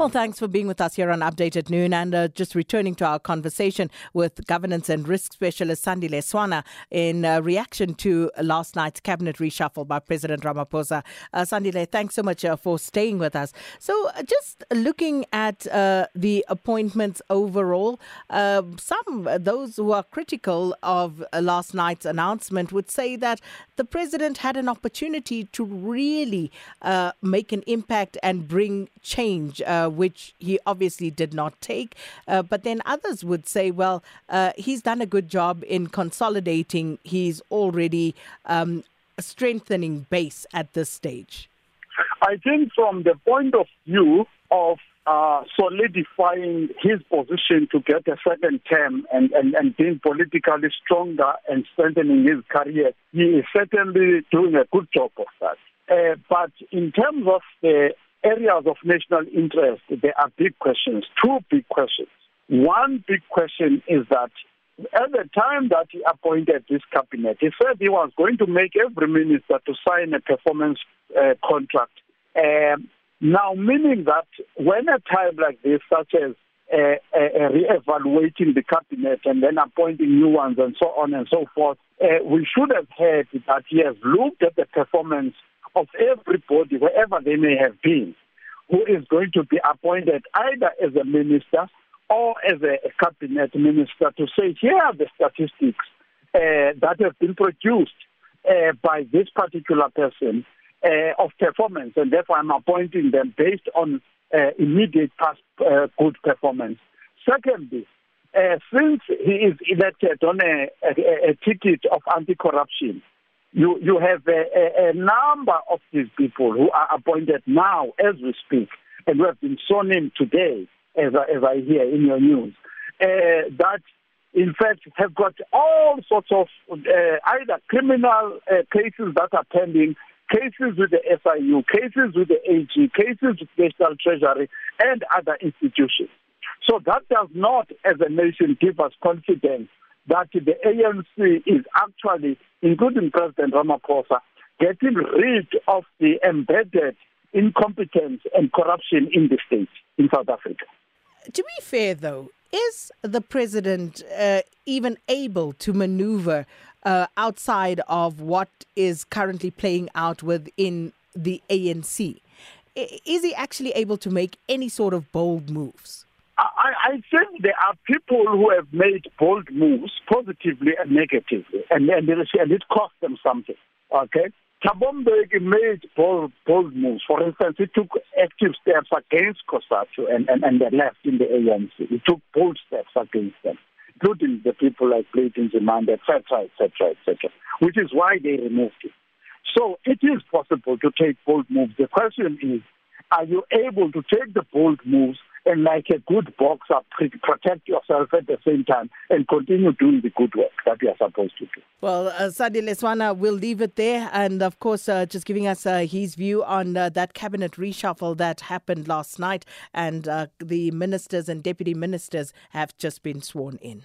Well, thanks for being with us here on Update at Noon and uh, just returning to our conversation with Governance and Risk Specialist Sandile Swana in uh, reaction to last night's cabinet reshuffle by President Ramaphosa. Uh, thanks so much uh, for staying with us. So, uh, just looking at uh, the appointments overall, some, those who are critical of last night's announcement, would say that the president had an opportunity to really make an impact and bring change. Uh, which he obviously did not take. Uh, but then others would say, well, uh, he's done a good job in consolidating his already um, strengthening base at this stage. I think from the point of view of uh, solidifying his position to get a second term and, and, and being politically stronger and strengthening his career, he is certainly doing a good job of that. Uh, but in terms of the areas of national interest, there are big questions, two big questions. One big question is that at the time that he appointed this cabinet, he said he was going to make every minister to sign a performance uh, contract. Um, now, meaning that when a time like this, such as uh, uh, re-evaluating the cabinet and then appointing new ones and so on and so forth, uh, we should have heard that he has looked at the performance of everybody, wherever they may have been, who is going to be appointed either as a minister or as a, cabinet minister to say, here are the statistics uh, that have been produced uh, by this particular person uh, of performance, and therefore I'm appointing them based on immediate past good performance. Secondly, since he is elected on a, a, a ticket of anti-corruption, you you have a, a, a number of these people who are appointed now as we speak and who have been sworn in today, as I, as I hear in your news, uh, that in fact have got all sorts of uh, either criminal uh, cases that are pending, cases with the SIU, cases with the AG, cases with National Treasury, and other institutions. So that does not, as a nation, give us confidence that the ANC is actually, including President Ramaphosa, getting rid of the embedded incompetence and corruption in the state in South Africa. To be fair, though, is the president uh, even able to maneuver uh, outside of what is currently playing out within the ANC? Is he actually able to make any sort of bold moves? I, think there are people who have made bold moves, positively and negatively, and, and, and it cost them something. Okay? Thabo Mbeki made bold, bold moves. For instance, he took active steps against COSATU and, and, and the left in the ANC. He took bold steps against them, including the people like Blade Nzimande, etc., etc., etc., which is why they removed him. So it is possible to take bold moves. The question is, are you able to take the bold moves and like a good boxer, protect yourself at the same time and continue doing the good work that you are supposed to do. Well, uh, Sandile Swana, we'll leave it there. And of course, uh, just giving us uh, his view on uh, that cabinet reshuffle that happened last night. And uh, the ministers and deputy ministers have just been sworn in.